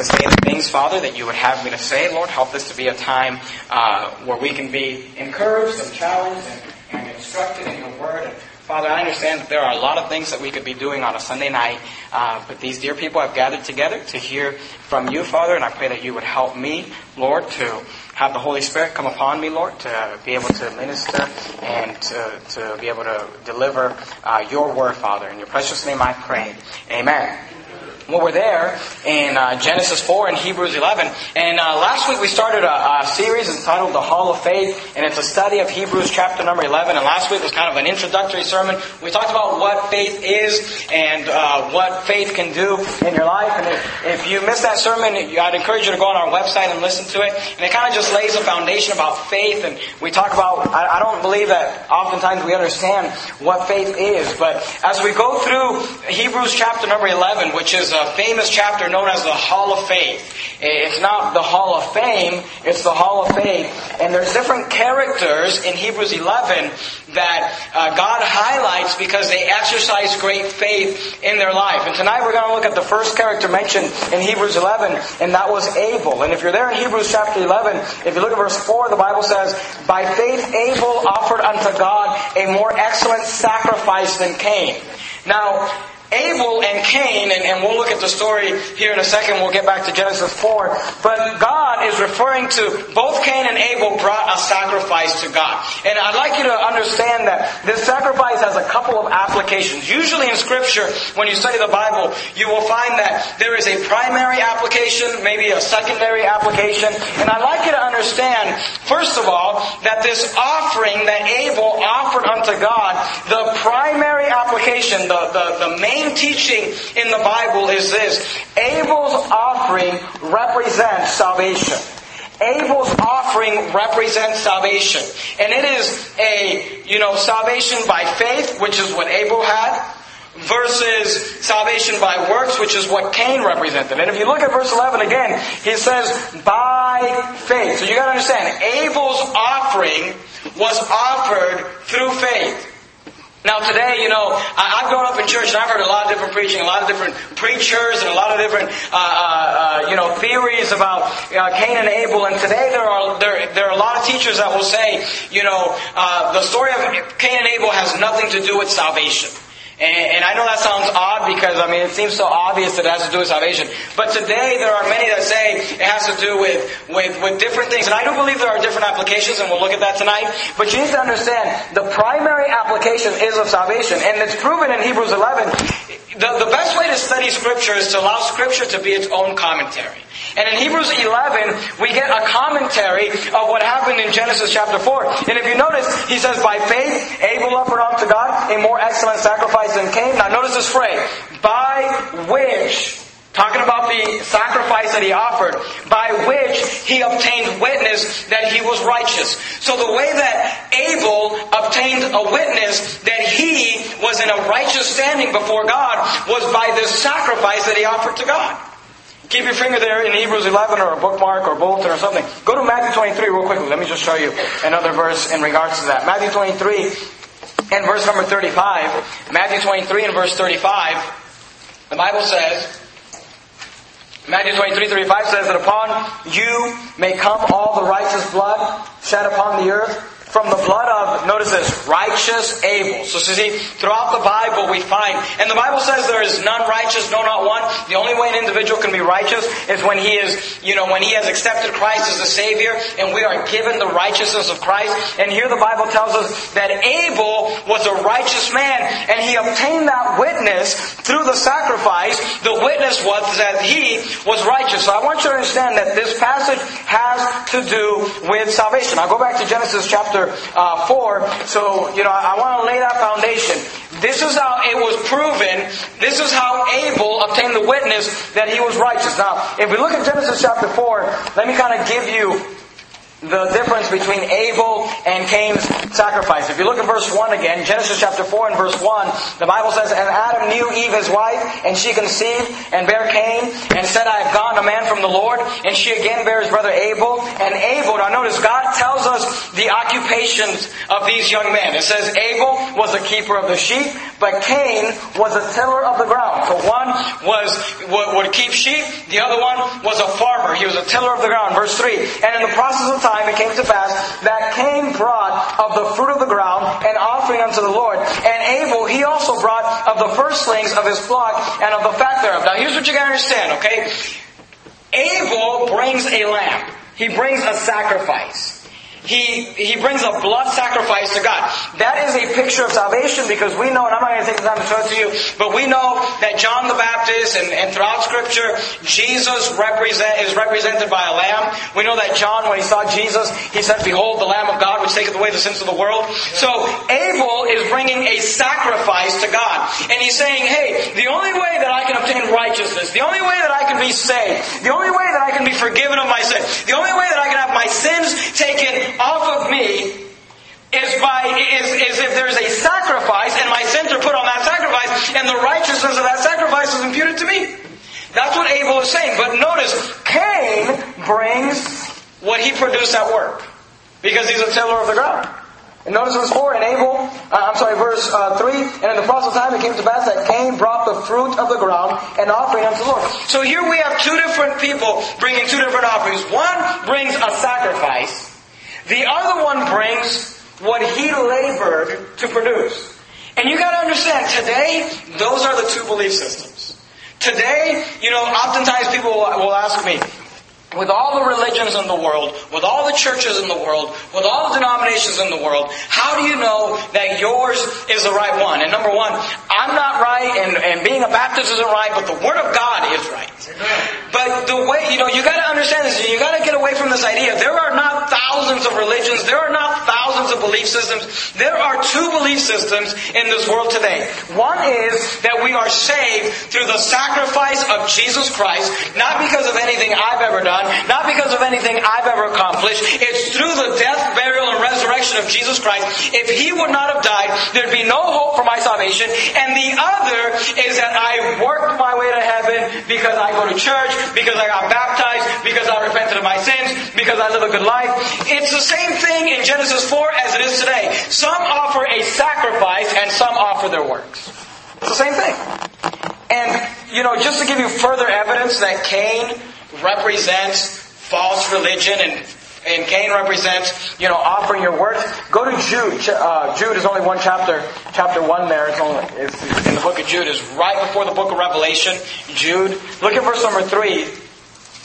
to say the things, Father, that you would have me to say. Lord, help this to be a time uh, where we can be encouraged and challenged and, and instructed in your word. And Father, I understand that there are a lot of things that we could be doing on a Sunday night, uh, but these dear people have gathered together to hear from you, Father, and I pray that you would help me, Lord, to have the Holy Spirit come upon me, Lord, to be able to minister and to, to be able to deliver uh, your word, Father. In your precious name I pray. Amen. Well, we're there in uh, Genesis 4 and Hebrews 11. And uh, last week we started a, a, series entitled The Hall of Faith, and it's a study of Hebrews chapter number 11. And last week was kind of an introductory sermon. We talked about what faith is and uh, what faith can do in your life. And if, if you missed that sermon, I'd encourage you to go on our website and listen to it. And it kind of just lays a foundation about faith. And we talk about, I, I don't believe that oftentimes we understand what faith is. But as we go through Hebrews chapter number 11, which is a famous chapter known as the Hall of Faith. It's not the Hall of Fame, it's the Hall of Faith. And there's different characters in Hebrews 11 that uh, God highlights because they exercise great faith in their life. And tonight we're going to look at the first character mentioned in Hebrews 11, and that was Abel. And if you're there in Hebrews chapter 11, if you look at verse 4, the Bible says, By faith Abel offered unto God a more excellent sacrifice than Cain. Now, Abel and Cain, and, and, we'll look at the story here in a second, we'll get back to Genesis 4, but God is referring to both Cain and Abel brought a sacrifice to God. And I'd like you to understand that this sacrifice has a couple of applications. Usually in Scripture, when you study the Bible, you will find that there is a primary application, maybe a secondary application, and I'd like you to understand, first of all, that this offering that Abel offered unto God, the primary application, the, the, the main main teaching in the Bible is this Abel's offering represents salvation. Abel's offering represents salvation. And it is a, you know, salvation by faith, which is what Abel had, versus salvation by works, which is what Cain represented. And if you look at verse 11 again, he says, by faith. So you gotta understand, Abel's offering was offered through faith. Now today, you know, I, have grown up in church and I've heard a lot of different preaching, a lot of different preachers, and a lot of different, uh, uh, uh, you know, theories about uh, Cain and Abel. And today there are there there are a lot of teachers that will say, you know, uh, the story of Cain and Abel has nothing to do with salvation. And, and, I know that sounds odd because, I mean, it seems so obvious that it has to do with salvation. But today there are many that say it has to do with, with, with different things. And I do believe there are different applications, and we'll look at that tonight. But you need to understand the primary application is of salvation. And it's proven in Hebrews 11. The, the best way to study Scripture is to allow Scripture to be its own commentary. And in Hebrews 11, we get a commentary of what happened in Genesis chapter 4. And if you notice, he says, by faith, Abel offered unto God a more excellent sacrifice than Cain. Now notice this phrase, by which Talking about the sacrifice that he offered, by which he obtained witness that he was righteous. So the way that Abel obtained a witness that he was in a righteous standing before God was by this sacrifice that he offered to God. Keep your finger there in Hebrews 11 or a bookmark or bulletin or something. Go to Matthew 23 real quickly. Let me just show you another verse in regards to that. Matthew 23 and verse number 35. Matthew 23 and verse 35. The Bible says, Matthew 23, 35 says that upon you may come all the righteous blood shed upon the earth from the blood of, notice this, righteous Abel. So see, throughout the Bible we find, and the Bible says there is none righteous, no not one. The only way an individual can be righteous is when he is, you know, when he has accepted Christ as the Savior and we are given the righteousness of Christ. And here the Bible tells us that Abel was a righteous man and he obtained that witness through the sacrifice. The witness was that he was righteous. So I want you to understand that this passage has to do with salvation. I'll go back to Genesis chapter chapter uh, 4. So, you know, I, I want to lay that foundation. This is how it was proven. This is how Abel obtained the witness that he was righteous. Now, if we look at Genesis chapter 4, let me kind of give you the difference between Abel and Cain's sacrifice. If you look at verse 1 again, Genesis chapter 4 and verse 1, the Bible says, And Adam knew Eve his wife, and she conceived and bare Cain, and said, I have gotten a man from the Lord, and she again bears brother Abel. And Abel, now notice, God tells us the occupations of these young men. It says Abel was a keeper of the sheep, but Cain was a tiller of the ground. So one was would keep sheep, the other one was a farmer. He was a tiller of the ground. Verse 3. And in the process of time it came to pass that Cain brought of the fruit of the ground an offering unto the Lord. And Abel, he also brought of the firstlings of his flock and of the fat thereof. Now here's what you gotta understand, okay? Abel brings a lamb. He brings a sacrifice. He, he brings a blood sacrifice to God. That is a picture of salvation because we know, and I'm not going to take the time to show it to you, but we know that John the Baptist and, and throughout Scripture, Jesus represent, is represented by a lamb. We know that John, when he saw Jesus, he said, Behold the Lamb of God which taketh away the sins of the world. So Abel is bringing a sacrifice to God. And he's saying, hey, the only way that I can obtain righteousness, the only way that I can be saved, the only way that I can be forgiven of my sin, the only way that I can have my sins taken off of me is by is, is if there's a sacrifice and my sins are put on that sacrifice and the righteousness of that sacrifice is imputed to me. That's what Abel is saying. But notice, Cain brings what he produced at work. Because he's a tiller of the ground. And notice verse 4, and Abel, uh, I'm sorry, verse uh, 3, and in the process of time it came to pass that Cain brought the fruit of the ground and offering unto the Lord. So here we have two different people bringing two different offerings. One brings a sacrifice, the other one brings what he labored to produce. And you gotta understand, today, those are the two belief systems. Today, you know, oftentimes people will ask me, with all the religions in the world, with all the churches in the world, with all the denominations in the world, how do you know that yours is the right one? And number one, I'm not right, and, and being a Baptist isn't right, but the Word of God is right. But the way, you know, you gotta understand this, you gotta get away from this idea. There are not thousands of religions, there are not thousands of belief systems. There are two belief systems in this world today. One is that we are saved through the sacrifice of Jesus Christ, not because of anything I've ever done, not because of anything I've ever accomplished. It's through the death, burial, and resurrection of Jesus Christ. If He would not have died, there'd be no hope for my salvation. And the other is that I worked my way to heaven because I go to church, because I got baptized, because I repented of my sins, because I live a good life. It's the same thing in Genesis 4 as it is today. Some offer a sacrifice and some offer their works. It's the same thing. And, you know, just to give you further evidence that Cain represents false religion and and Cain represents, you know, offering your worth. Go to Jude. Uh, Jude is only one chapter, chapter one there. It's, only, it's in the book of Jude. is right before the book of Revelation. Jude. Look at verse number three.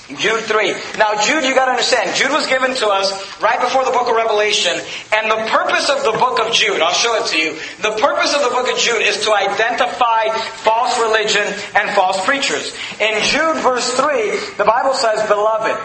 Jude 3. Now, Jude, you gotta understand, Jude was given to us right before the book of Revelation, and the purpose of the book of Jude, I'll show it to you, the purpose of the book of Jude is to identify false religion and false preachers. In Jude verse 3, the Bible says, Beloved,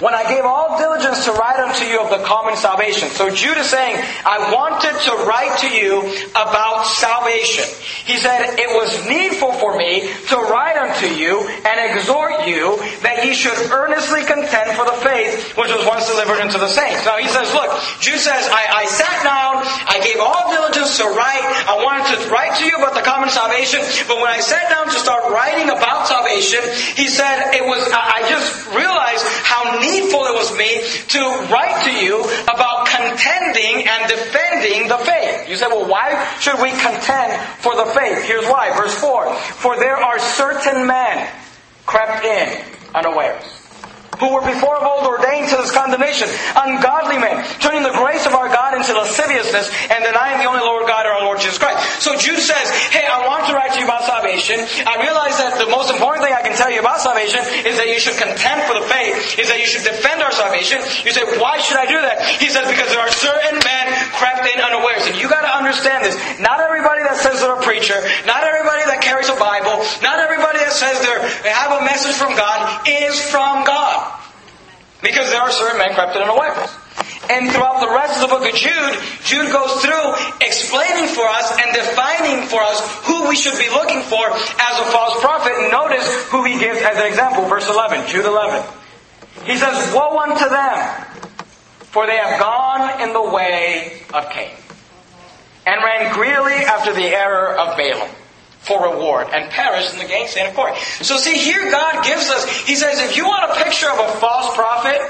when I gave all diligence to write unto you of the common salvation. So Jude is saying, I wanted to write to you about salvation. He said, it was needful for me to write unto you and exhort you that ye should earnestly contend for the faith which was once delivered unto the saints. Now he says, look, Jude says, I, I sat down, I gave all diligence to write, I wanted to write to you about the common salvation, but when I sat down to start writing about salvation, he said, it was, I, I just realized how needful it was me to write to you about contending and defending the faith. You say, well, why should we contend for the faith? Here's why. Verse 4. For there are certain men crept in unawares who were before of old ordained to this condemnation. Ungodly men, turning the grace of our God into lasciviousness and denying the only Lord God, our Lord Jesus Christ. So Jude says, hey, I want to write to you about salvation. I realize that the most important thing I can tell you about salvation is that you should contend for the faith, is that you should defend our salvation. You say, why should I do that? He says, because there are certain men crept in unawares. And you gotta understand this. Not everybody that says they're a preacher, not everybody that carries a Bible, not everybody that says they have a message from God is from God. Because there are certain men crept in unawares. And throughout the rest of the book of Jude, Jude goes through explaining for us and defining for us who we should be looking for as a false prophet. And notice who he gives as an example. Verse 11, Jude 11. He says, Woe unto them, for they have gone in the way of Cain, and ran greedily after the error of Balaam. For reward and perish in the gainsaying of glory. So see, here God gives us, He says, if you want a picture of a false prophet,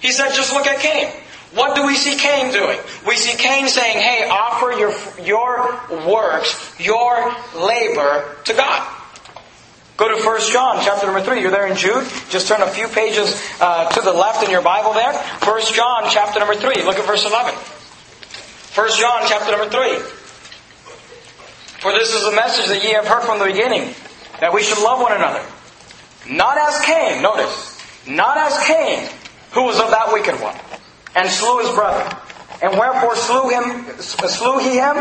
He said, just look at Cain. What do we see Cain doing? We see Cain saying, hey, offer your, your works, your labor to God. Go to 1 John chapter number 3. You're there in Jude. Just turn a few pages uh, to the left in your Bible there. 1 John chapter number 3. Look at verse 11. 1 John chapter number 3. For this is the message that ye have heard from the beginning, that we should love one another. Not as Cain, notice, not as Cain, who was of that wicked one, and slew his brother. And wherefore slew him, slew he him?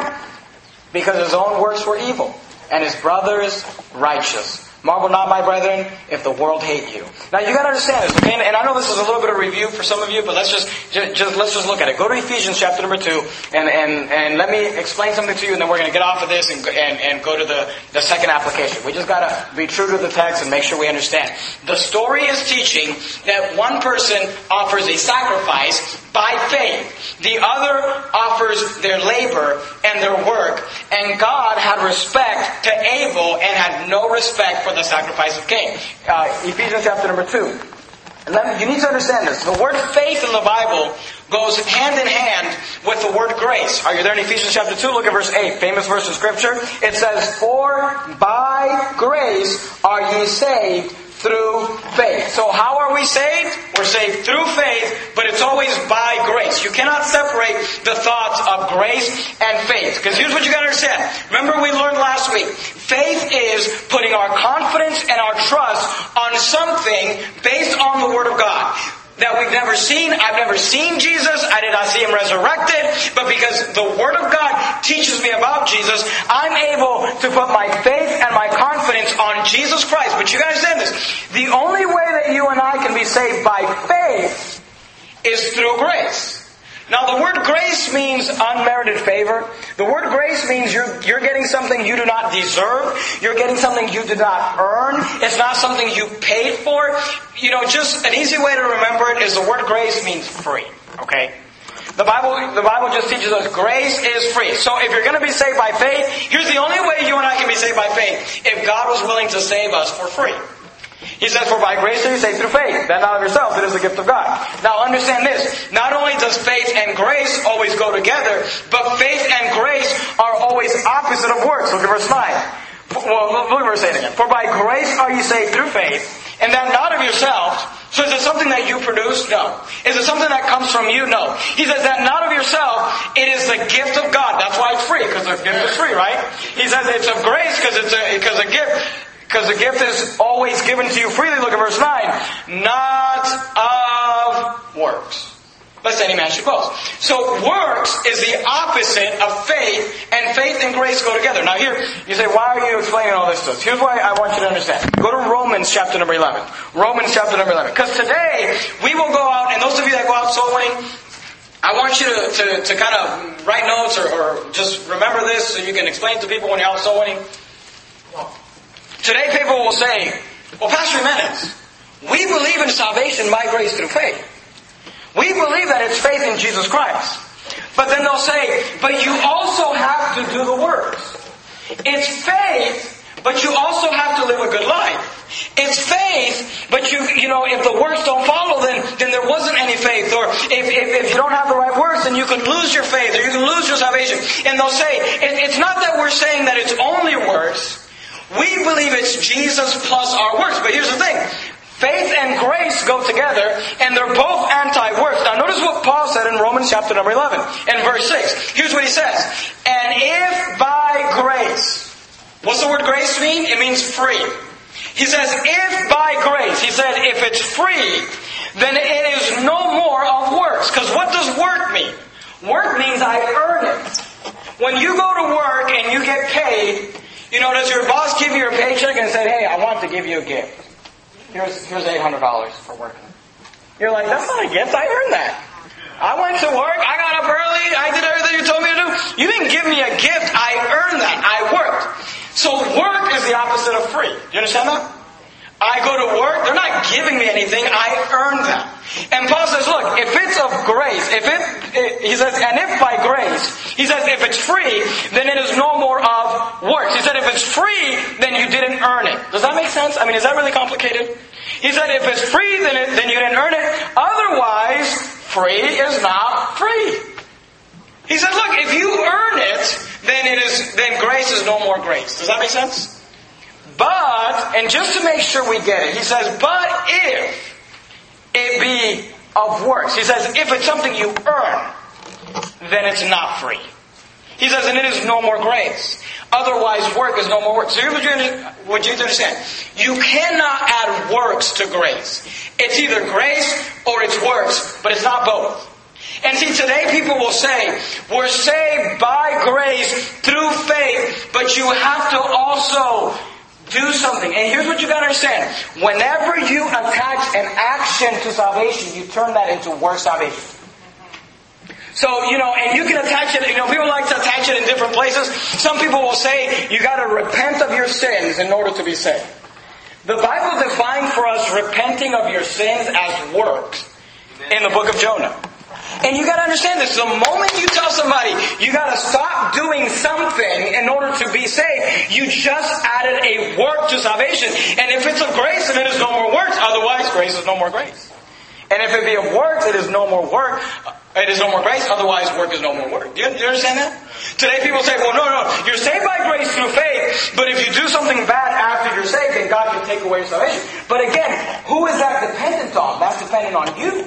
Because his own works were evil, and his brother's righteous. Marvel not, my brethren, if the world hate you. Now you gotta understand this, okay? And I know this is a little bit of review for some of you, but let's just, just, just let's just look at it. Go to Ephesians chapter number two, and, and, and let me explain something to you, and then we're gonna get off of this and, and, and go to the, the second application. We just gotta be true to the text and make sure we understand. The story is teaching that one person offers a sacrifice by faith. The other offers their labor and their work, and God had respect to Abel and had no respect for the sacrifice of Cain. Uh, Ephesians chapter number 2. Me, you need to understand this. The word faith in the Bible goes hand in hand with the word grace. Are you there in Ephesians chapter 2? Look at verse 8, famous verse of scripture. It says, For by grace are ye saved through faith. So how are we saved? We're saved through faith, but it's always by grace. You cannot separate the thoughts of grace and faith. Because here's what you gotta understand. Remember we learned last week. Faith is putting our confidence and our trust on something based on the Word of God that we've never seen. I've never seen Jesus. I did not see him resurrected. But because the Word of God teaches me about Jesus, I'm able to put my faith and my confidence on Jesus Christ. But you guys understand this. The only way that you and I can be saved by faith is through grace. Now the word grace means unmerited favor. The word grace means you're, you're getting something you do not deserve. You're getting something you did not earn. It's not something you paid for. You know, just an easy way to remember it is the word grace means free. Okay? The Bible, the Bible just teaches us grace is free. So if you're going to be saved by faith, here's the only way you and I can be saved by faith. If God was willing to save us for free. He says, For by grace are you saved through faith, that not of yourselves, it is the gift of God. Now understand this. Not only does faith and grace always go together, but faith and grace are always opposite of works. Look at verse 9. Well, look at verse 8 again. For by grace are you saved through faith, and that not of yourselves. So is it something that you produce? No. Is it something that comes from you? No. He says that not of yourself, it is the gift of God. That's why it's free, because the gift is free, right? He says it's of grace because it's a, because a gift. Because the gift is always given to you freely. Look at verse 9. Not of works. Lest any man should boast. So works is the opposite of faith, and faith and grace go together. Now here, you say, why are you explaining all this to us? Here's why I want you to understand. Go to Romans chapter number 11. Romans chapter number 11. Because today, we will go out, and those of you that go out soul winning, I want you to, to, to kind of write notes or, or just remember this so you can explain to people when you're out soul winning. Today people will say, well, Pastor Jimenez, we believe in salvation by grace through faith. We believe that it's faith in Jesus Christ. But then they'll say, but you also have to do the works. It's faith, but you also have to live a good life. It's faith, but you, you know, if the works don't follow, then, then there wasn't any faith. Or if, if, if you don't have the right works, then you can lose your faith, or you can lose your salvation. And they'll say, it, it's not that we're saying that it's only works. We believe it's Jesus plus our works. But here's the thing. Faith and grace go together, and they're both anti-works. Now notice what Paul said in Romans chapter number 11, in verse 6. Here's what he says. And if by grace, what's the word grace mean? It means free. He says, if by grace, he said, if it's free, then it is no more of works. Because what does work mean? Work means I earn it. When you go to work and you get paid, you know, does your boss give you a paycheck and say, hey, I want to give you a gift? Here's, here's $800 for working. You're like, that's not a gift, I earned that. I went to work, I got up early, I did everything you told me to do. You didn't give me a gift, I earned that. I worked. So work is the opposite of free. Do you understand that? I go to work, they're not giving me anything, I earn them. And Paul says, look, if it's of grace, if it, he says, and if by grace, he says, if it's free, then it is no more of works. He said, if it's free, then you didn't earn it. Does that make sense? I mean, is that really complicated? He said, if it's free, then, it, then you didn't earn it. Otherwise, free is not free. He said, look, if you earn it, then it is, then grace is no more grace. Does that make sense? But, and just to make sure we get it, he says, but if it be of works, he says, if it's something you earn, then it's not free. He says, and it is no more grace. Otherwise, work is no more work. So here's what you, you understand. You cannot add works to grace. It's either grace or it's works, but it's not both. And see, today people will say, we're saved by grace through faith, but you have to also do something. And here's what you gotta understand. Whenever you attach an action to salvation, you turn that into work salvation. So, you know, and you can attach it, you know, people like to attach it in different places. Some people will say you gotta repent of your sins in order to be saved. The Bible defines for us repenting of your sins as works in the book of Jonah. And you gotta understand this. The moment you tell somebody you gotta stop doing something in order to be saved, you just added a work to salvation. And if it's of grace, then it is no more works. Otherwise, grace is no more grace. And if it be of works, it is no more work. Uh, it is no more grace. Otherwise, work is no more work. Do you, do you understand that? Today people say, well, no, no, you're saved by grace through faith, but if you do something bad after you're saved, then God can take away your salvation. But again, who is that dependent on? That's dependent on you.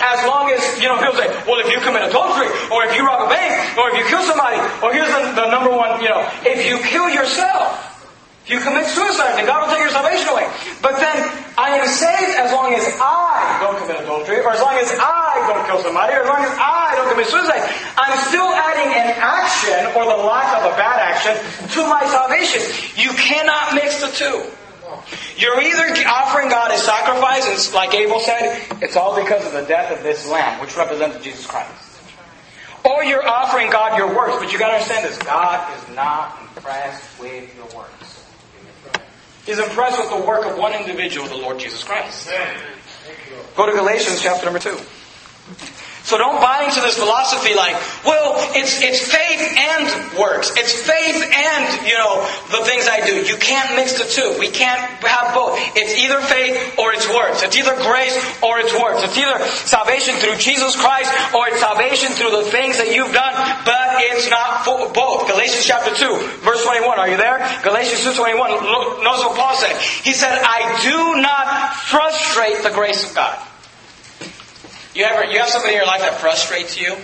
As long as, you know, people say, well, if you commit adultery, or if you rob a bank, or if you kill somebody, or here's the, the number one, you know, if you kill yourself, if you commit suicide, then God will take your salvation away. But then, I am saved as long as I don't commit adultery, or as long as I don't kill somebody, or as long as I don't commit suicide. I'm still adding an action, or the lack of a bad action, to my salvation. You cannot mix the two. You're either offering God a sacrifice, and like Abel said, it's all because of the death of this lamb, which represents Jesus Christ. Or you're offering God your works, but you gotta understand this. God is not impressed with your works. He's impressed with the work of one individual, the Lord Jesus Christ. Go to Galatians chapter number 2. So don't buy into this philosophy like, well, it's, it's faith and works. It's faith and, you know, the things I do. You can't mix the two. We can't have both. It's either faith or it's works. It's either grace or it's works. It's either salvation through Jesus Christ or it's salvation through the things that you've done, but it's not both. Galatians chapter 2, verse 21. Are you there? Galatians 2, 21. Notice what Paul said. He said, I do not frustrate the grace of God. You ever you have somebody in your life that frustrates you?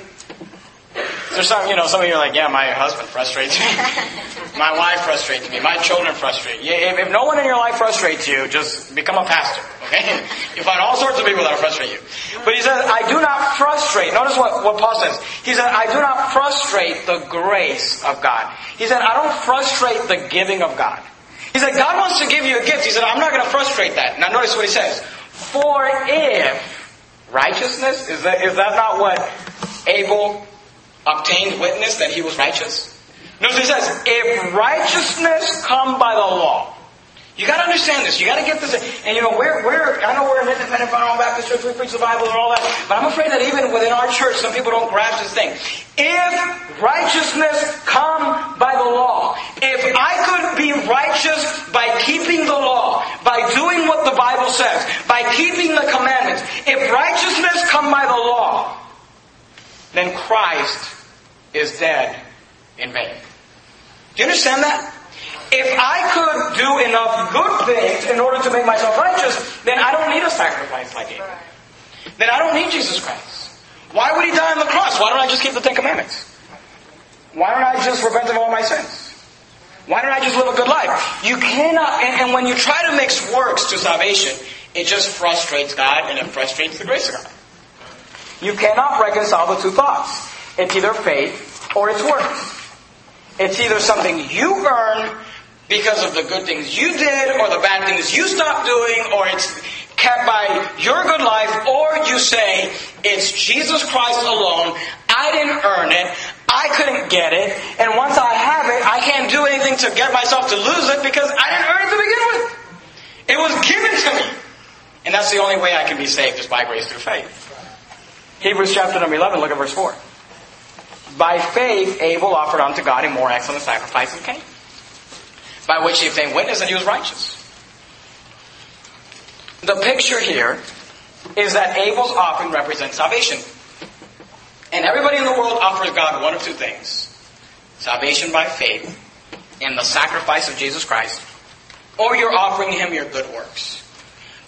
There's some, you know, some of you are like, yeah, my husband frustrates me. my wife frustrates me. My children frustrate you. If, if no one in your life frustrates you, just become a pastor, okay? You find all sorts of people that frustrate you. But he says, I do not frustrate. Notice what, what Paul says. He said, I do not frustrate the grace of God. He said, I don't frustrate the giving of God. He said, God wants to give you a gift. He said, I'm not going to frustrate that. Now notice what he says. For if righteousness? Is that, is that not what Abel obtained witness that he was righteous? Notice he says, if righteousness come by the law, you gotta understand this. You gotta get this. And you know, we're, we're, I know we're an independent fundamental Baptist church, we preach the Bible and all that, but I'm afraid that even within our church, some people don't grasp this thing. If righteousness come by the law, if I could be righteous by keeping the law, by doing what the Bible says, by keeping the commandments, if righteousness come by the law, then Christ is dead in vain. Do you understand that? If I could do enough good things in order to make myself righteous, then I don't need a sacrifice like Abel. Then I don't need Jesus Christ. Why would he die on the cross? Why don't I just keep the Ten Commandments? Why don't I just repent of all my sins? Why don't I just live a good life? You cannot, and, and when you try to mix works to salvation, it just frustrates God and it frustrates the grace of God. You cannot reconcile the two thoughts. It's either faith or it's works. It's either something you earn because of the good things you did or the bad things you stopped doing or it's kept by your good life or you say it's Jesus Christ alone. I didn't earn it. I couldn't get it. And once I have it, I can't do anything to get myself to lose it because I didn't earn it to begin with. It was given to me. And that's the only way I can be saved, is by grace through faith. Hebrews chapter number 11, look at verse 4. By faith, Abel offered unto God a more excellent sacrifice than Cain, by which he obtained witness that he was righteous. The picture here is that Abel's offering represents salvation. And everybody in the world offers God one of two things salvation by faith in the sacrifice of Jesus Christ, or you're offering him your good works.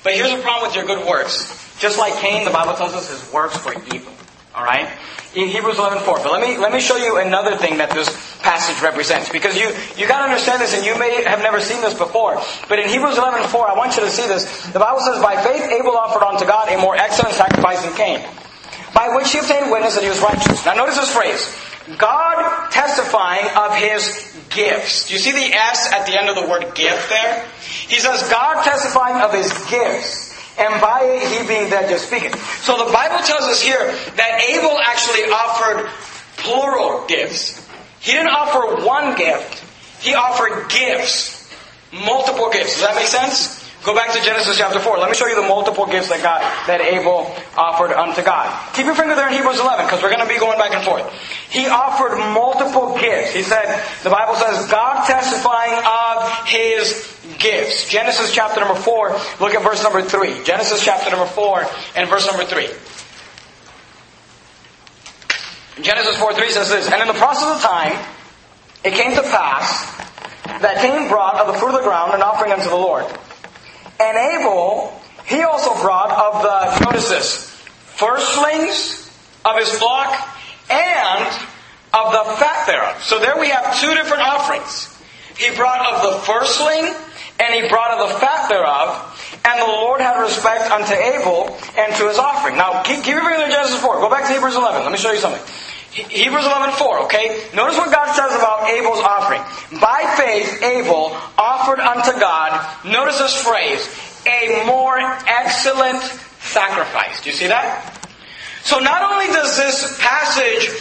But here's the problem with your good works. Just like Cain, the Bible tells us his works were evil. Alright? In Hebrews 11.4. But let me, let me show you another thing that this passage represents. Because you, you gotta understand this, and you may have never seen this before. But in Hebrews 11.4, I want you to see this. The Bible says, By faith Abel offered unto God a more excellent sacrifice than Cain, by which he obtained witness that he was righteous. Now notice this phrase. God testifying of his gifts. Do you see the S at the end of the word gift there? He says, God testifying of his gifts and by it he being dead just speaking. So the Bible tells us here that Abel actually offered plural gifts. He didn't offer one gift, he offered gifts. Multiple gifts. Does that make sense? Go back to Genesis chapter 4. Let me show you the multiple gifts that God, that Abel offered unto God. Keep your finger there in Hebrews 11, because we're going to be going back and forth. He offered multiple gifts. He said, the Bible says, God testifying of His Genesis chapter number 4, look at verse number 3. Genesis chapter number 4 and verse number 3. Genesis 4 3 says this, And in the process of time, it came to pass that Cain brought of the fruit of the ground an offering unto the Lord. And Abel, he also brought of the, notice this, firstlings of his flock and of the fat thereof. So there we have two different offerings. He brought of the firstling and he brought of the fat thereof. And the Lord had respect unto Abel and to his offering. Now, keep, keep in Genesis 4. Go back to Hebrews 11. Let me show you something. Hebrews 11, 4, okay? Notice what God says about Abel's offering. By faith, Abel offered unto God, notice this phrase, a more excellent sacrifice. Do you see that? So not only does this passage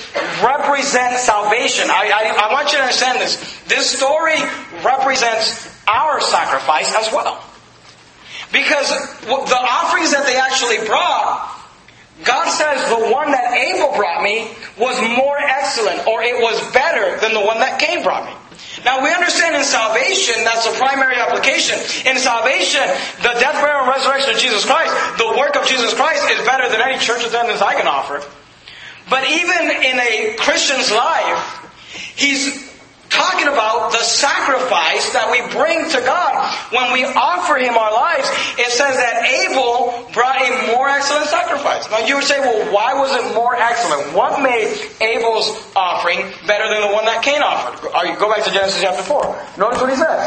represent salvation, I, I, I want you to understand this. This story represents our sacrifice as well. Because the offerings that they actually brought God says the one that Abel brought me was more excellent, or it was better than the one that Cain brought me. Now we understand in salvation, that's the primary application. In salvation, the death, burial, and resurrection of Jesus Christ, the work of Jesus Christ is better than any church attendance I can offer. But even in a Christian's life, he's talking about the sacrifice that we bring to God when we offer Him our lives. It says that Abel brought a more excellent sacrifice. Now you would say, well, why was it more excellent? What made Abel's offering better than the one that Cain offered? Go back to Genesis chapter 4. Notice what he says.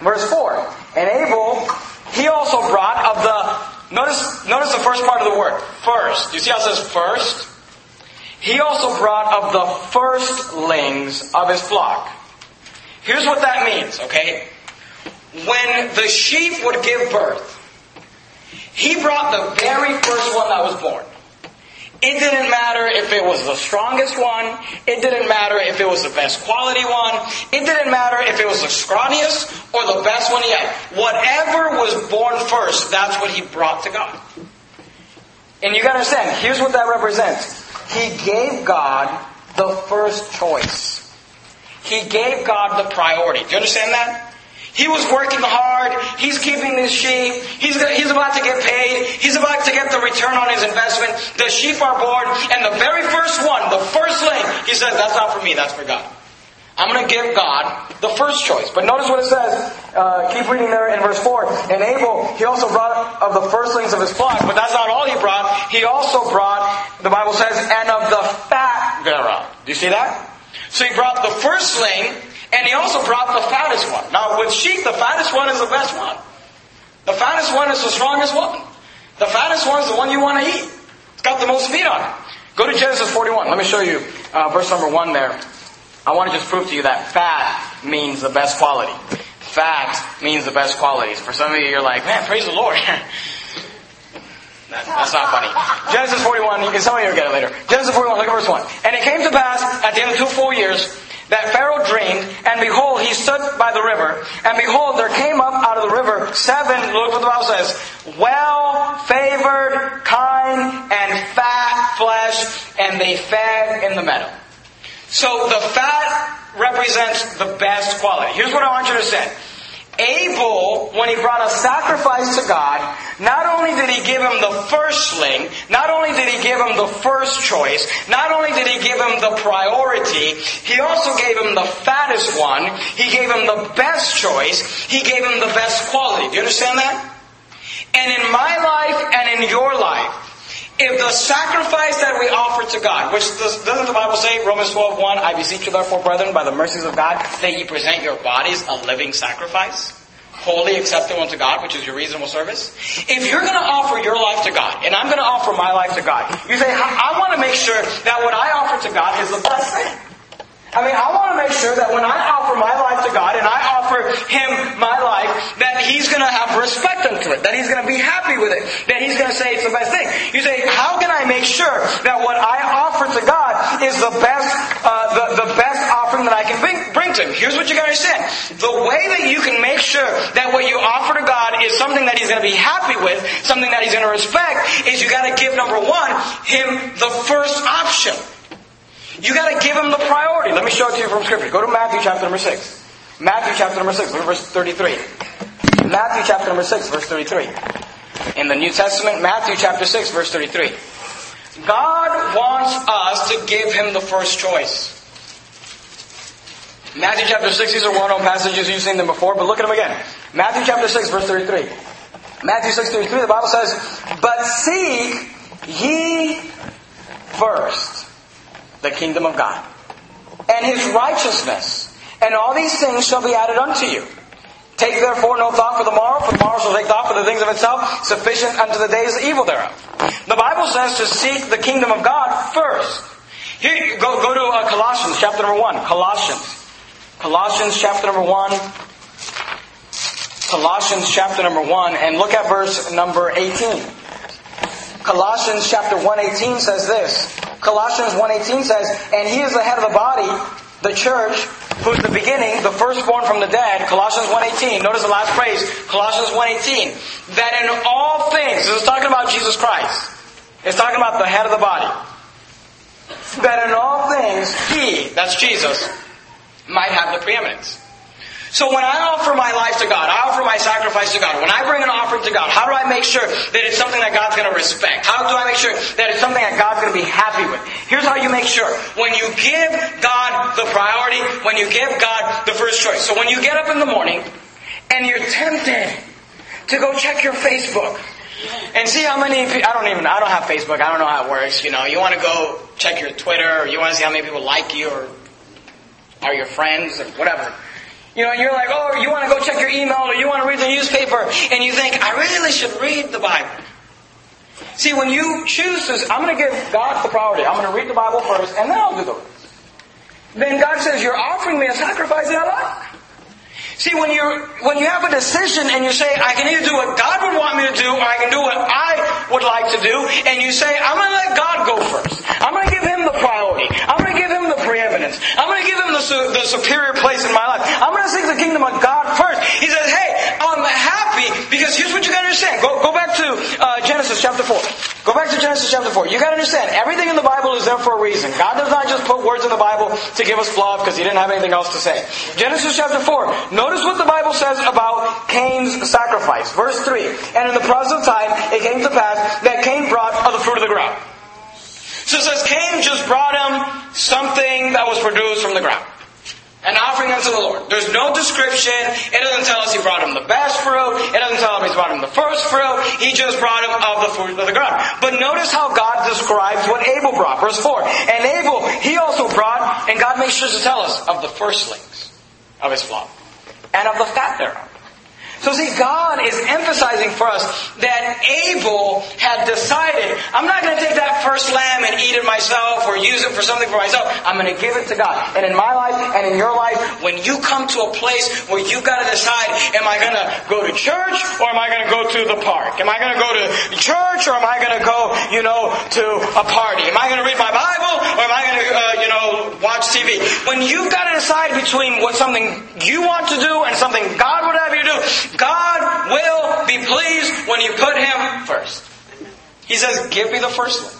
Verse 4. And Abel, he also brought of the, notice, notice the first part of the word. First. You see how it says first? He also brought of the firstlings of his flock. Here's what that means, okay? When the sheep would give birth, he brought the very first one that was born. It didn't matter if it was the strongest one. It didn't matter if it was the best quality one. It didn't matter if it was the scrawniest or the best one yet. Whatever was born first, that's what he brought to God. And you gotta understand, here's what that represents. He gave God the first choice. He gave God the priority. Do you understand that? He was working hard. He's keeping his sheep. He's, he's about to get paid. He's about to get the return on his investment. The sheep are born. And the very first one, the firstling, he says, that's not for me, that's for God. I'm going to give God the first choice. But notice what it says. Uh, keep reading there in verse 4. And Abel, he also brought of the firstlings of his flock, but that's not all he brought. He also brought, the Bible says, and of the fat thereof. Do you see that? So he brought the firstling, and he also brought the fattest one. Now, with sheep, the fattest one is the best one. The fattest one is the strongest one. The fattest one is the one you want to eat. It's got the most meat on it. Go to Genesis 41. Let me show you uh, verse number 1 there. I want to just prove to you that fat means the best quality. Fat means the best qualities. For some of you, you're like, man, praise the Lord. that, that's not funny. Genesis 41, you can, some of you will get it later. Genesis 41, look at verse 1. And it came to pass at the end of two full years that Pharaoh dreamed, and behold, he stood by the river, and behold, there came up out of the river seven, look what the Bible says, well favored, kine, and fat flesh, and they fed in the meadow. So the fat represents the best quality. Here's what I want you to say. Abel, when he brought a sacrifice to God, not only did he give him the firstling, not only did he give him the first choice, not only did he give him the priority, he also gave him the fattest one, he gave him the best choice, he gave him the best quality. Do you understand that? And in my life and in your life, if the sacrifice that we offer to God, which does, doesn't the Bible say, Romans 12, 1, I beseech you therefore, brethren, by the mercies of God, that ye present your bodies a living sacrifice, holy acceptable unto God, which is your reasonable service? If you're going to offer your life to God, and I'm going to offer my life to God, you say, I want to make sure that what I offer to God is best thing. I mean, I want to make sure that when I offer my life to God and I offer Him my life, that He's going to have respect unto it, that He's going to be happy with it, that He's going to say it's the best thing. You say, how can I make sure that what I offer to God is the best, uh, the, the best offering that I can bring, bring to Him? Here's what you got to understand. The way that you can make sure that what you offer to God is something that He's going to be happy with, something that He's going to respect, is you got to give number one, Him the first option. You got to give him the priority. Let me show it to you from Scripture. Go to Matthew chapter number 6. Matthew chapter number 6, verse 33. Matthew chapter number 6, verse 33. In the New Testament, Matthew chapter 6, verse 33. God wants us to give him the first choice. Matthew chapter 6, these are well-known passages, you've seen them before, but look at them again. Matthew chapter 6, verse 33. Matthew 6, 33, the Bible says, But seek ye first the kingdom of God, and his righteousness, and all these things shall be added unto you. Take therefore no thought for the morrow, for the morrow shall take thought for the things of itself, sufficient unto the days the evil thereof. The Bible says to seek the kingdom of God first. Here, go, go to uh, Colossians chapter number 1. Colossians. Colossians chapter number 1. Colossians chapter number 1, and look at verse number 18. Colossians chapter 1:18 says this. Colossians 1:18 says, "And he is the head of the body, the church, who's the beginning, the firstborn from the dead." Colossians 1:18. Notice the last phrase, Colossians 1:18, that in all things, this is talking about Jesus Christ. It's talking about the head of the body. That in all things he, that's Jesus, might have the preeminence. So when I offer my life to God, I offer my sacrifice to God, when I bring an offering to God, how do I make sure that it's something that God's going to respect? How do I make sure that it's something that God's going to be happy with? Here's how you make sure. When you give God the priority, when you give God the first choice. So when you get up in the morning and you're tempted to go check your Facebook, and see how many I don't even I don't have Facebook. I don't know how it works. You know, you want to go check your Twitter, or you want to see how many people like you, or are your friends, or whatever. You know, you're like, oh, you want to go check your email or you want to read the newspaper, and you think, I really should read the Bible. See, when you choose to, I'm going to give God the priority. I'm going to read the Bible first, and then I'll do the rest. Then God says, you're offering me a sacrifice that I like. See, when you when you have a decision and you say, I can either do what God would want me to do, or I can do what I would like to do, and you say, I'm going to let God go first. I'm going to give Him the priority. I'm going to give Him I'm going to give Him the, the superior place in my life. I'm going to seek the kingdom of God first. He says, hey, I'm happy because here's what you got to understand. Go, go back to uh, Genesis chapter 4. Go back to Genesis chapter 4. You got to understand, everything in the Bible is there for a reason. God does not just put words in the Bible to give us fluff because He didn't have anything else to say. Genesis chapter 4. Notice what the Bible says about Cain's sacrifice. Verse 3. And in the process of time, it came to pass that Cain brought of the fruit of the ground. So it says Cain just brought him something that was produced from the ground. An offering unto the Lord. There's no description. It doesn't tell us he brought him the best fruit. It doesn't tell him he brought him the first fruit. He just brought him of the fruit of the ground. But notice how God describes what Abel brought. Verse 4. And Abel, he also brought, and God makes sure to tell us, of the firstlings of his flock. And of the fat thereof. So see, God is emphasizing for us that Abel had decided, I'm not going to take that first lamb and eat it myself or use it for something for myself. I'm going to give it to God. And in my life and in your life, when you come to a place where you've got to decide, am I going to go to church or am I going to go to the park? Am I going to go to church or am I going to go, you know, to a party? Am I going to read my Bible or am I going to, uh, you know, watch TV? When you've got to decide between what something you want to do and something God would have you do, God will be pleased when you put Him first. He says, give me the first one.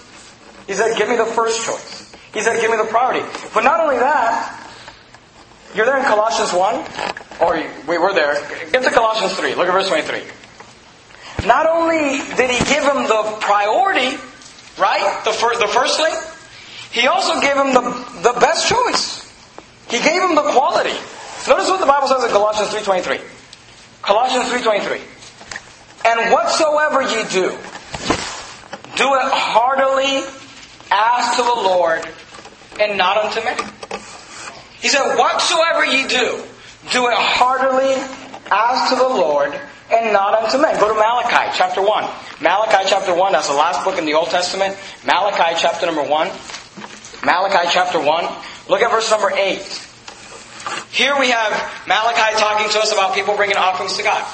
He said, give me the first choice. He said, give me the priority. But not only that, you're there in Colossians 1, or we were there. Get to Colossians 3. Look at verse 23. Not only did he give him the priority, right? The, fir- the first thing, he also gave him the, the best choice. He gave him the quality. Notice what the Bible says in Colossians 3.23. Colossians 3.23. And whatsoever ye do, do it heartily as to the Lord and not unto men. He said, whatsoever ye do, do it heartily as to the Lord and not unto men. Go to Malachi chapter 1. Malachi chapter 1, that's the last book in the Old Testament. Malachi chapter number 1. Malachi chapter 1. Look at verse number 8. Here we have Malachi talking to us about people bringing offerings to God.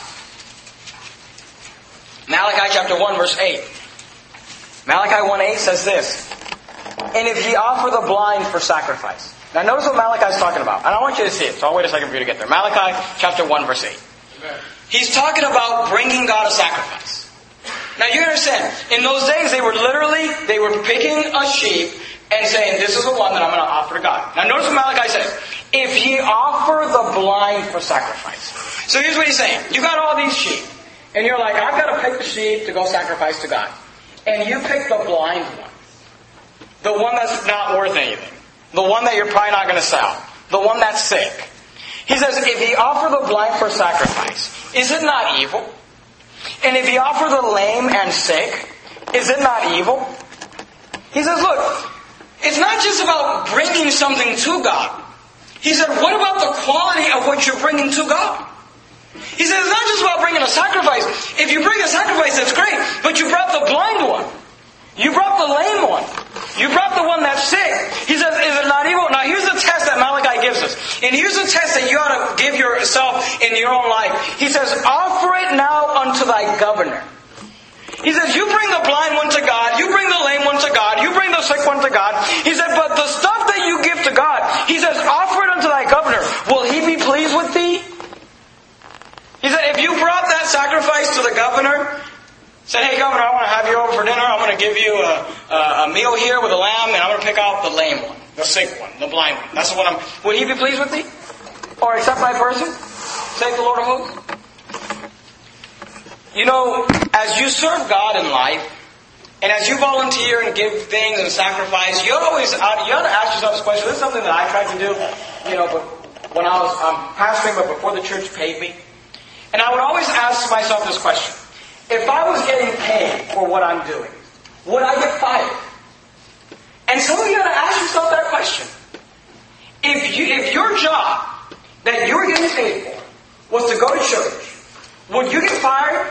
Malachi chapter 1 verse 8. Malachi 1 8 says this. And if ye offer the blind for sacrifice. Now notice what Malachi is talking about. And I want you to see it, so I'll wait a second for you to get there. Malachi chapter 1 verse 8. He's talking about bringing God a sacrifice. Now you understand, in those days they were literally, they were picking a sheep and saying, this is the one that I'm going to offer to God. Now notice what Malachi says. If ye offer the blind for sacrifice. So here's what he's saying. You got all these sheep. And you're like, I've got to pick the sheep to go sacrifice to God. And you pick the blind one. The one that's not worth anything. The one that you're probably not going to sell. The one that's sick. He says, if ye offer the blind for sacrifice, is it not evil? And if ye offer the lame and sick, is it not evil? He says, look, it's not just about bringing something to God. He said, what about the quality of what you're bringing to God? He said, it's not just about bringing a sacrifice. If you bring a sacrifice, that's great, but you brought the blind one. You brought the lame one. You brought the one that's sick. He says, is it not evil? Now here's the test that Malachi gives us. And here's the test that you ought to give yourself in your own life. He says, offer it now unto thy governor. He says, you bring the blind one to God, you bring the lame one to God, you bring the sick one to God. He said, but the stuff that you give to God, he says, offer it unto thy governor. Will he be pleased with thee? He said, if you brought that sacrifice to the governor, said, hey governor, I want to have you over for dinner, I'm going to give you a, a, a meal here with a lamb, and I'm going to pick out the lame one, the sick one, the blind one. That's what I'm, would he be pleased with me? Or accept my person? Say the Lord of hosts? You know, as you serve God in life, and as you volunteer and give things and sacrifice, you always you ought to ask yourself this question. This is something that I tried to do, you know, but when I was um, pastoring, but before the church paid me. And I would always ask myself this question. If I was getting paid for what I'm doing, would I get fired? And some of you to ask yourself that question. If, you, if your job that you were getting paid for was to go to church, would you get fired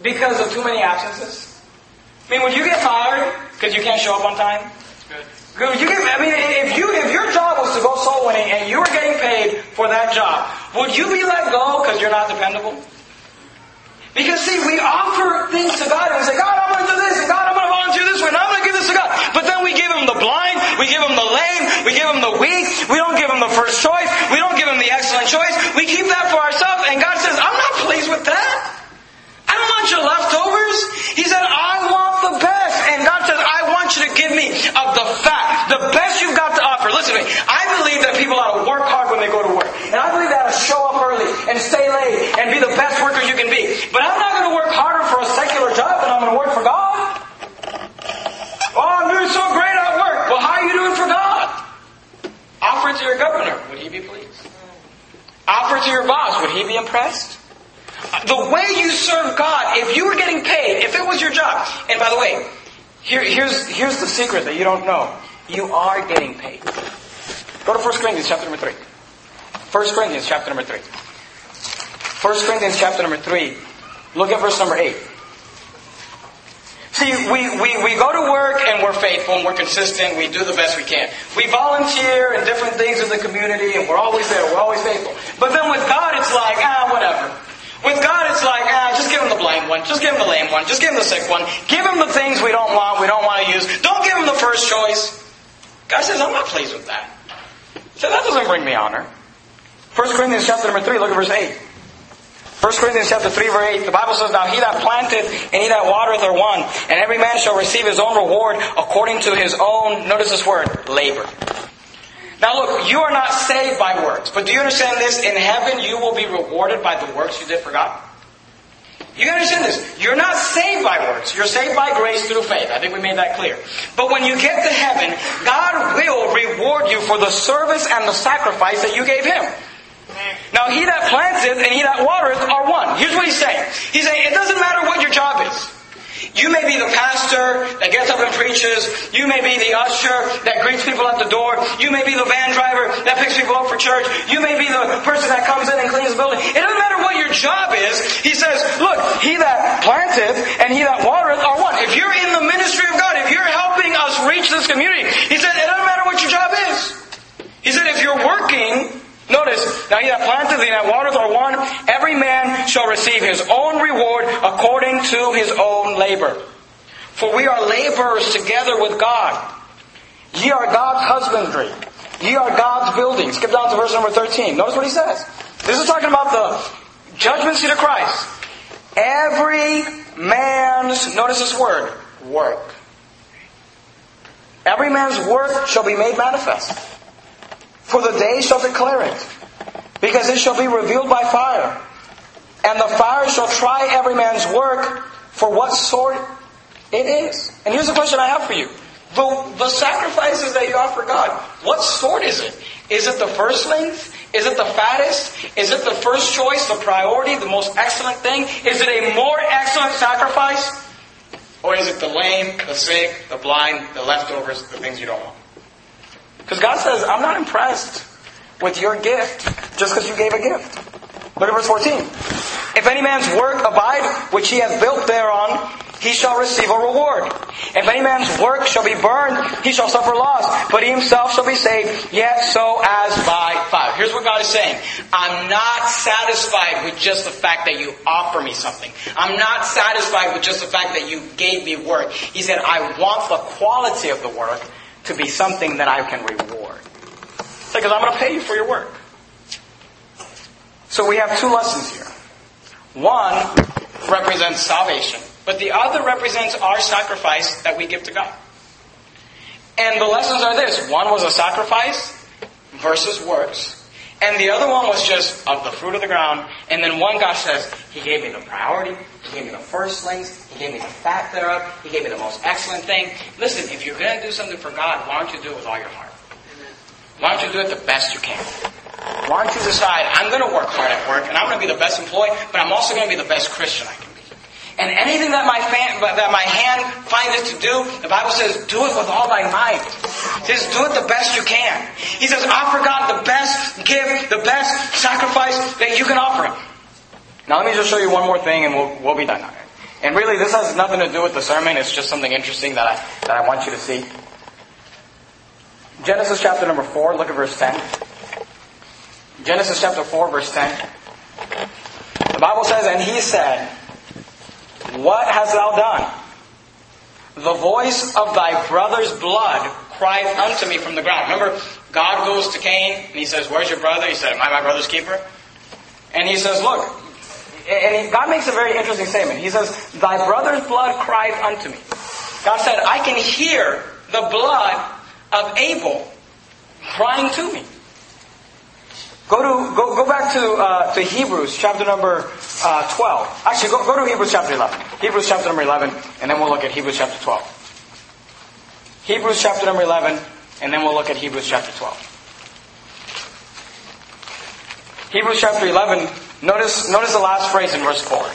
because of too many absences? I mean, would you get fired because you can't show up on time? Good. Would you get, I mean, if you if your job was to go soul winning and you were getting paid for that job, would you be let go because you're not dependable? Because see, we offer things to God and we say, God, I'm going to do this, and God, I'm going to volunteer this way, and I'm going to give this to God. But then we give Him the blind, we give Him the lame, we give Him the weak, we don't give Him the first choice, we don't give Him the excellent choice. We keep that for ourselves, and God says, I'm not pleased with that. I don't want your leftovers. He said, I want the best. And God says, I want you to give me of the fat, the best you've got to offer. Listen to me. I believe that people ought to work hard when they go to work. And I believe that to show up early and stay late and be the best worker you can be. But I'm not going to work harder for a secular job than I'm going to work for God. Oh, I'm doing so great at work. Well, how are you doing for God? Offer it to your governor. Would he be pleased? To your boss. Would he be impressed? The way you serve God, if you were getting paid, if it was your job, and by the way, here, here's, here's the secret that you don't know. You are getting paid. Go to 1 Corinthians chapter number 3. 1 Corinthians chapter number 3. 1 Corinthians chapter number 3. Look at verse number 8. See, we, we, we go to work and we're faithful and we're consistent. We do the best we can. We volunteer in different things in the community and we're always there. We're always faithful. But then with God, it's like, ah, whatever. With God, it's like, ah, just give him the blind one. Just give him the lame one. Just give him the sick one. Give him the things we don't want, we don't want to use. Don't give him the first choice. God says, I'm not pleased with that. So that doesn't bring me honor. 1 Corinthians chapter number 3, look at verse 8. 1 Corinthians chapter 3 verse 8, the Bible says, Now he that planteth and he that watereth are one, and every man shall receive his own reward according to his own, notice this word, labor. Now look, you are not saved by works, but do you understand this? In heaven you will be rewarded by the works you did for God. You understand this? You're not saved by works. You're saved by grace through faith. I think we made that clear. But when you get to heaven, God will reward you for the service and the sacrifice that you gave Him. Now, he that planteth and he that watereth are one. Here's what he's saying. He's saying it doesn't matter what your job is. You may be the pastor that gets up and preaches. You may be the usher that greets people at the door. You may be the van driver that picks people up for church. You may be the person that comes in and cleans the building. It doesn't matter what your job is. He says, look, he that planteth and he that watereth are one. If you're in the ministry of God, if you're helping us reach this community, he said, it doesn't matter what your job is. He said, if you're working Notice, now he that planteth and that watereth are one. Every man shall receive his own reward according to his own labor. For we are laborers together with God. Ye are God's husbandry. Ye are God's building. Skip down to verse number 13. Notice what he says. This is talking about the judgment seat of Christ. Every man's, notice this word, work. Every man's work shall be made manifest. For the day shall declare it, because it shall be revealed by fire. And the fire shall try every man's work for what sort it is. And here's the question I have for you. The, the sacrifices that you offer God, what sort is it? Is it the firstlings? Is it the fattest? Is it the first choice, the priority, the most excellent thing? Is it a more excellent sacrifice? Or is it the lame, the sick, the blind, the leftovers, the things you don't want? Because God says, I'm not impressed with your gift just because you gave a gift. Look at verse 14. If any man's work abide, which he hath built thereon, he shall receive a reward. If any man's work shall be burned, he shall suffer loss, but he himself shall be saved, yet so as by fire. Here's what God is saying. I'm not satisfied with just the fact that you offer me something. I'm not satisfied with just the fact that you gave me work. He said, I want the quality of the work to be something that I can reward. Because I'm going to pay you for your work. So we have two lessons here. One represents salvation, but the other represents our sacrifice that we give to God. And the lessons are this. One was a sacrifice versus works. And the other one was just of the fruit of the ground. And then one God says, He gave me the priority, He gave me the firstlings, He gave me the fat thereof, He gave me the most excellent thing. Listen, if you're going to do something for God, why don't you do it with all your heart? Why don't you do it the best you can? Why don't you decide, I'm going to work hard at work, and I'm going to be the best employee, but I'm also going to be the best Christian I can. And anything that my, fan, that my hand finds it to do, the Bible says, do it with all thy might. Just do it the best you can. He says, offer God the best gift, the best sacrifice that you can offer Him. Now let me just show you one more thing and we'll, we'll be done. And really, this has nothing to do with the sermon. It's just something interesting that I, that I want you to see. Genesis chapter number 4, look at verse 10. Genesis chapter 4, verse 10. The Bible says, And he said, What hast thou done? The voice of thy brother's blood cried unto me from the ground. Remember, God goes to Cain and he says, Where's your brother? He said, Am I my brother's keeper? And he says, Look, and God makes a very interesting statement. He says, Thy brother's blood cried unto me. God said, I can hear the blood of Abel crying to me. Go to go, go back to uh, to Hebrews chapter number uh, twelve. Actually, go, go to Hebrews chapter eleven. Hebrews chapter number eleven, and then we'll look at Hebrews chapter twelve. Hebrews chapter number eleven, and then we'll look at Hebrews chapter twelve. Hebrews chapter eleven. Notice notice the last phrase in verse four.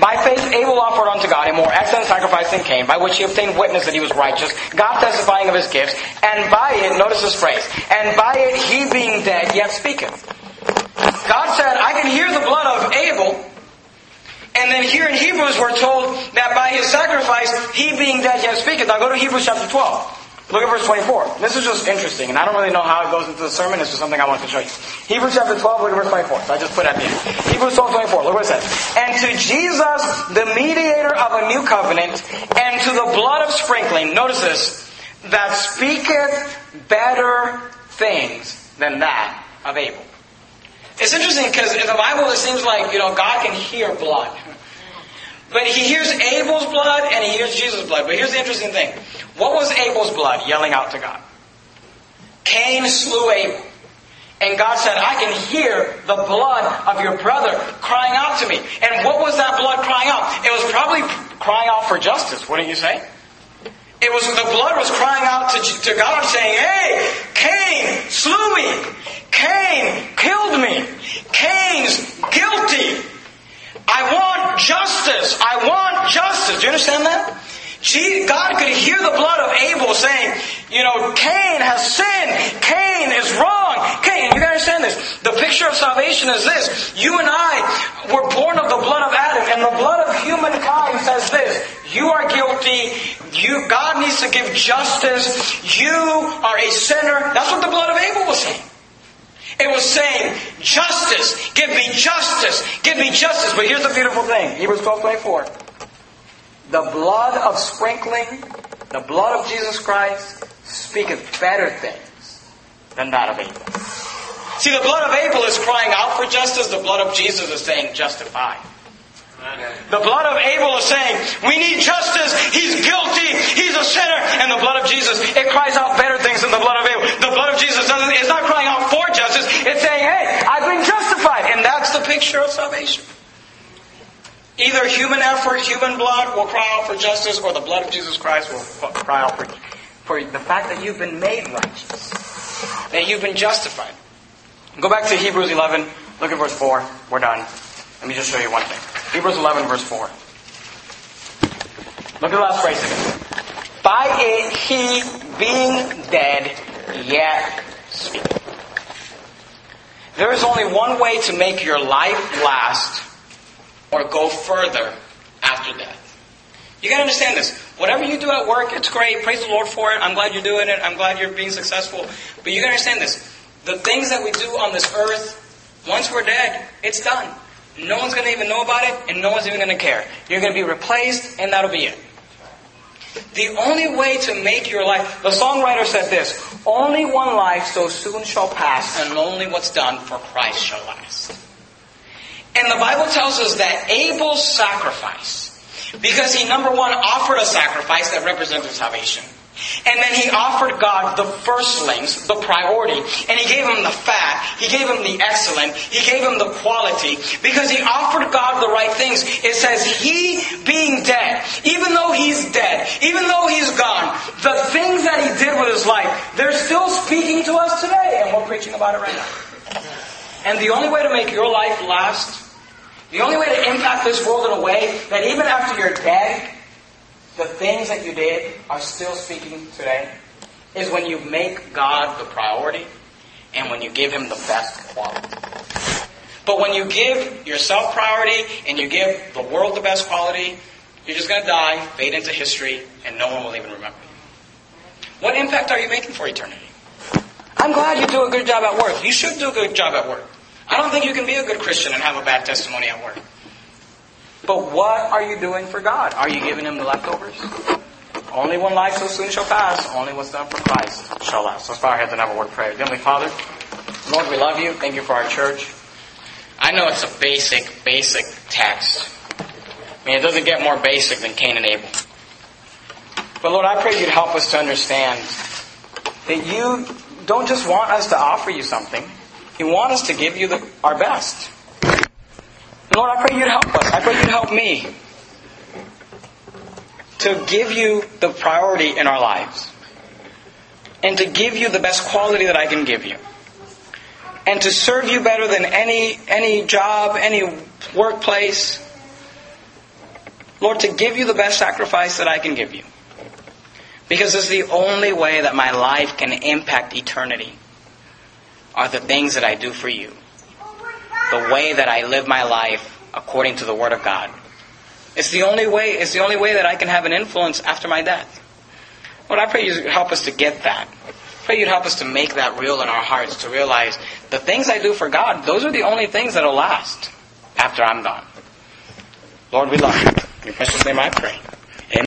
By faith, Abel offered unto God a more excellent sacrifice than Cain, by which he obtained witness that he was righteous, God testifying of his gifts, and by it, notice this phrase, and by it he being dead yet speaketh. God said, I can hear the blood of Abel And then here in Hebrews, we're told that by his sacrifice, he being dead yet speaketh. Now go to Hebrews chapter 12. Look at verse 24. This is just interesting, and I don't really know how it goes into the sermon. It's just something I want to show you. Hebrews chapter 12, look at verse 24. So I just put it at the end. Hebrews 12, 24. Look what it says. And to Jesus, the mediator of a new covenant, and to the blood of sprinkling, notice this, that speaketh better things than that of Abel. It's interesting because in the Bible it seems like, you know, God can hear blood. But he hears Abel's blood and he hears Jesus' blood. But here's the interesting thing. What was Abel's blood yelling out to God? Cain slew Abel. And God said, I can hear the blood of your brother crying out to me. And what was that blood crying out? It was probably crying out for justice, wouldn't you say? It was the blood was crying out to, to God saying, Hey, Cain slew me. Cain killed me. Cain's guilty. I want justice. I want justice. Do you understand that? God could hear the blood of Abel saying, you know, Cain has sinned. Cain is wrong. Cain, you gotta understand this. The picture of salvation is this. You and I were born of the blood of Adam, and the blood of humankind says this. You are guilty. You, God needs to give justice. You are a sinner. That's what the blood of Abel was saying. It was saying, justice, give me justice, give me justice. But here's the beautiful thing Hebrews 12 24. The blood of sprinkling, the blood of Jesus Christ, speaketh better things than that of Abel. See, the blood of Abel is crying out for justice, the blood of Jesus is saying, justify. The blood of Abel is saying, we need justice. He's guilty. He's a sinner. And the blood of Jesus, it cries out better things than the blood of Abel. The blood of Jesus doesn't, it's not crying out for justice. It's saying, hey, I've been justified. And that's the picture of salvation. Either human effort, human blood will cry out for justice, or the blood of Jesus Christ will cry out for, for the fact that you've been made righteous. That you've been justified. Go back to Hebrews 11. Look at verse 4. We're done. Let me just show you one thing. Hebrews 11, verse 4. Look at the last phrase again. By it he, being dead, yet speaketh. There is only one way to make your life last or go further after death. You gotta understand this. Whatever you do at work, it's great. Praise the Lord for it. I'm glad you're doing it. I'm glad you're being successful. But you gotta understand this. The things that we do on this earth, once we're dead, it's done. No one's going to even know about it, and no one's even going to care. You're going to be replaced, and that'll be it. The only way to make your life, the songwriter said this, only one life so soon shall pass, and only what's done for Christ shall last. And the Bible tells us that Abel's sacrifice, because he, number one, offered a sacrifice that represented salvation. And then he offered God the firstlings, the priority, and he gave him the fat, he gave him the excellent, he gave him the quality, because he offered God the right things. It says, he being dead, even though he's dead, even though he's gone, the things that he did with his life, they're still speaking to us today, and we're preaching about it right now. And the only way to make your life last, the only way to impact this world in a way that even after you're dead, the things that you did are still speaking today is when you make God the priority and when you give Him the best quality. But when you give yourself priority and you give the world the best quality, you're just going to die, fade into history, and no one will even remember you. What impact are you making for eternity? I'm glad you do a good job at work. You should do a good job at work. I don't think you can be a good Christian and have a bad testimony at work. But what are you doing for God? Are you giving Him the leftovers? Only one life so soon shall pass. Only what's done for Christ shall last. Let's bow our heads and have a word of prayer. Heavenly Father, Lord, we love you. Thank you for our church. I know it's a basic, basic text. I mean, it doesn't get more basic than Cain and Abel. But Lord, I pray you'd help us to understand that you don't just want us to offer you something. You want us to give you the, our best. Lord, I pray you'd help us. I pray you'd help me to give you the priority in our lives and to give you the best quality that I can give you and to serve you better than any any job, any workplace. Lord, to give you the best sacrifice that I can give you. Because it's the only way that my life can impact eternity are the things that I do for you the way that I live my life according to the Word of God. It's the only way, it's the only way that I can have an influence after my death. Lord, I pray you help us to get that. I pray you'd help us to make that real in our hearts, to realize the things I do for God, those are the only things that'll last after I'm gone. Lord, we love you. In your precious name I pray.